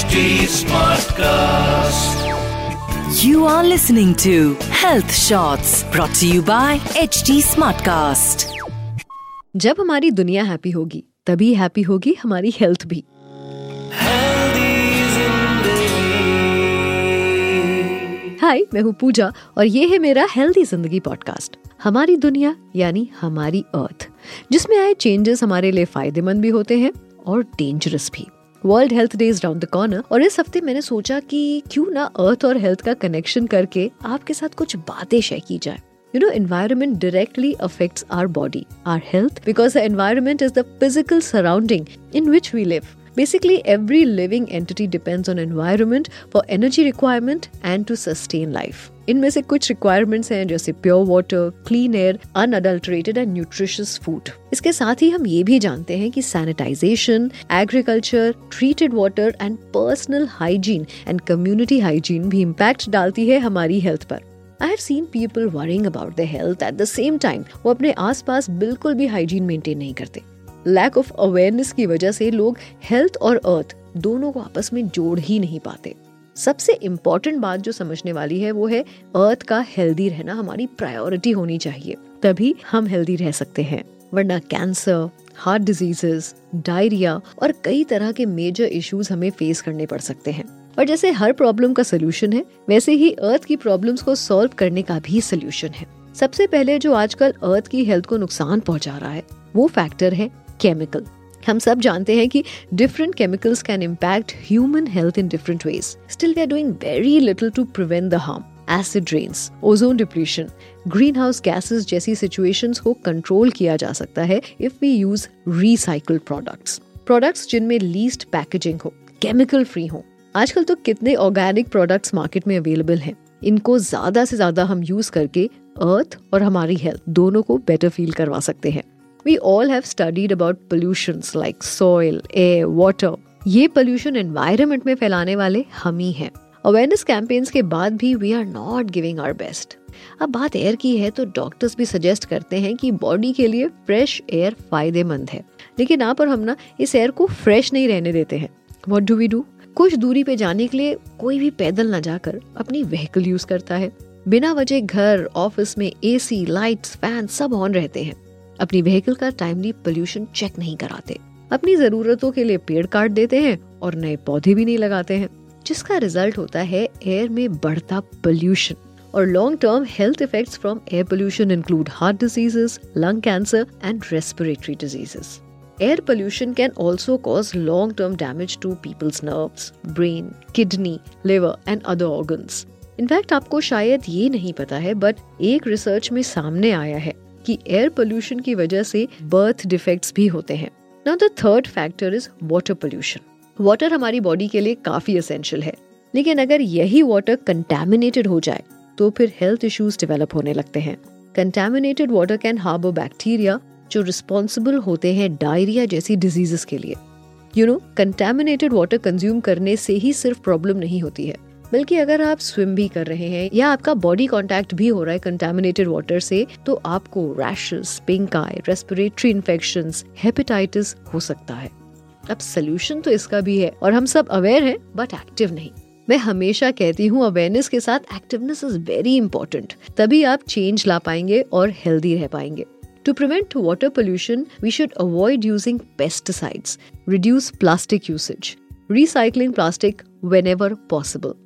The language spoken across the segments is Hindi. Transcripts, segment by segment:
HD Smartcast. You are listening to Health Shots brought to you by HD Smartcast. जब हमारी दुनिया हैप्पी होगी तभी हैप्पी होगी हमारी हेल्थ भी हाय मैं हूँ पूजा और ये है मेरा हेल्दी ज़िंदगी पॉडकास्ट हमारी दुनिया यानी हमारी अर्थ जिसमें आए चेंजेस हमारे लिए फ़ायदेमंद भी होते हैं और डेंजरस भी World Health Day is round the corner और इस हफ़्ते मैंने सोचा कि क्यों ना अर्थ और हेल्थ का कनेक्शन करके आपके साथ कुछ बातें शेयर की जाए। You know environment directly affects our body our health because the environment is the physical surrounding in which we live Basically, every living entity depends on environment for energy requirement and to sustain life. इनमें से कुछ रिक्वायरमेंट्स हैं जैसे pure water clean air unadulterated and nutritious food इसके साथ ही हम ये भी जानते हैं कि sanitization agriculture treated water and personal hygiene and community hygiene भी इम्पैक्ट डालती है हमारी हेल्थ पर. I have seen people worrying about the health at the same time वो अपने आसपास बिल्कुल भी हाइजीन मेंटेन नहीं करते. लैक ऑफ़ अवेयरनेस की वजह से लोग हेल्थ और अर्थ दोनों को आपस में जोड़ ही नहीं पाते। सबसे इम्पोर्टेंट बात जो समझने वाली है वो है अर्थ का हेल्दी रहना हमारी प्रायोरिटी होनी चाहिए। तभी हम हेल्दी रह सकते हैं। वरना कैंसर हार्ट डिजीजेस डायरिया और कई तरह के मेजर इश्यूज़ हमें फेस करने पड़ सकते हैं। और जैसे हर प्रॉब्लम का सोल्यूशन है, वैसे ही अर्थ की प्रॉब्लम्स को सॉल्व करने का भी सोल्यूशन है। सबसे पहले जो आजकल अर्थ की हेल्थ को नुकसान पहुँचा रहा है, वो फैक्टर है केमिकल हम सब जानते हैं कि different chemicals can impact human health in different ways still we are doing very little to prevent the harm acid rains ozone depletion green house gases जैसी सिचुएशंस को कंट्रोल किया जा सकता है if we use recycled products products जिनमें लीस्ट पैकेजिंग हो केमिकल फ्री हो. आजकल तो कितने ऑर्गेनिक प्रोडक्ट्स मार्केट में अवेलेबल हैं? इनको ज़्यादा से ज़्यादा हम यूज़ करके अर्थ और हमारी हेल्थ दोनों को बेटर फील करवा सकते हैं। We all have studied about pollution like soil air water ये पोल्यूशन एनवायरमेंट में फैलाने वाले हम ही हैं। अवेयरनेस कैंपेन्स के बाद भी we are not giving our best अब बात एयर की है तो डॉक्टर्स भी सजेस्ट करते हैं कि बॉडी के लिए फ्रेश एयर फ़ायदेमंद है। लेकिन आप और हम ना इस एयर को फ्रेश नहीं रहने देते हैं। वॉट डू वी डू कुछ दूरी पे जाने के लिए कोई भी पैदल न जाकर अपनी व्हीकल यूज़ करता है। बिना वजह घर ऑफ़िस में एसी लाइट्स फ़ैन सब ऑन रहते हैं। अपनी व्हीकल का टाइमली पोल्यूशन चेक नहीं कराते। अपनी जरूरतों के लिए पेड़ काट देते हैं और नए पौधे भी नहीं लगाते हैं जिसका रिज़ल्ट होता है एयर में बढ़ता पोल्यूशन और long term health effects from air pollution include heart diseases lung cancer and respiratory diseases Air pollution can also cause long term damage to people's nerves, brain, kidney, liver, and other organs. In fact आपको शायद ये नहीं पता है बट एक रिसर्च में सामने आया है। कि एयर पोल्यूशन की वजह से बर्थ डिफेक्ट्स भी होते हैं। Now the third factor is water pollution water हमारी बॉडी के लिए काफ़ी असेंशियल है। लेकिन अगर यही वाटर कंटेमिनेटेड हो जाए तो फिर हेल्थ इश्यूज़ डेवलप होने लगते हैं। Contaminated water can harbour bacteria जो रिस्पॉन्सिबल होते हैं डायरिया जैसी डिजीजेस के लिए। You know contaminated water consume करने से ही सिर्फ़ प्रॉब्लम नहीं होती है। बल्कि अगर आप स्विम भी कर रहे हैं या आपका बॉडी कांटेक्ट भी हो रहा है कंटेमिनेटेड वाटर से तो आपको rashes pink eye respiratory infection hepatitis हो सकता है। अब सोल्यूशन तो इसका भी है और हम सब अवेयर हैं बट एक्टिव नहीं। मैं हमेशा कहती हूँ अवेयरनेस के साथ एक्टिवनेस इज़ वेरी इंपॉर्टेंट तभी आप चेंज ला पाएँगे और हेल्दी रह पाएँगे। To prevent water pollution, we should avoid using pesticides, reduce plastic usage, recycling plastic whenever possible.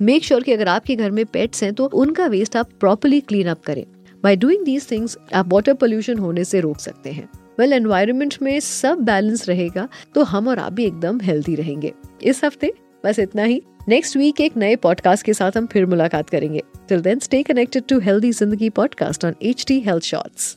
Make sure sure कि अगर आपके घर में पेट्स हैं तो उनका वेस्ट आप प्रॉपरली क्लीन अप करें। बाय डूइंग दीज थिंग्स आप वाटर पोल्यूशन होने से रोक सकते हैं। वेल well, एनवायरमेंट में सब बैलेंस रहेगा तो हम और आप भी एकदम हेल्थी रहेंगे। इस हफ़्ते बस इतना ही। नेक्स्ट वीक एक नए पॉडकास्ट के साथ हम फिर मुलाकात करेंगे। Till then stay connected to healthy ज़िंदगी podcast on H T health shorts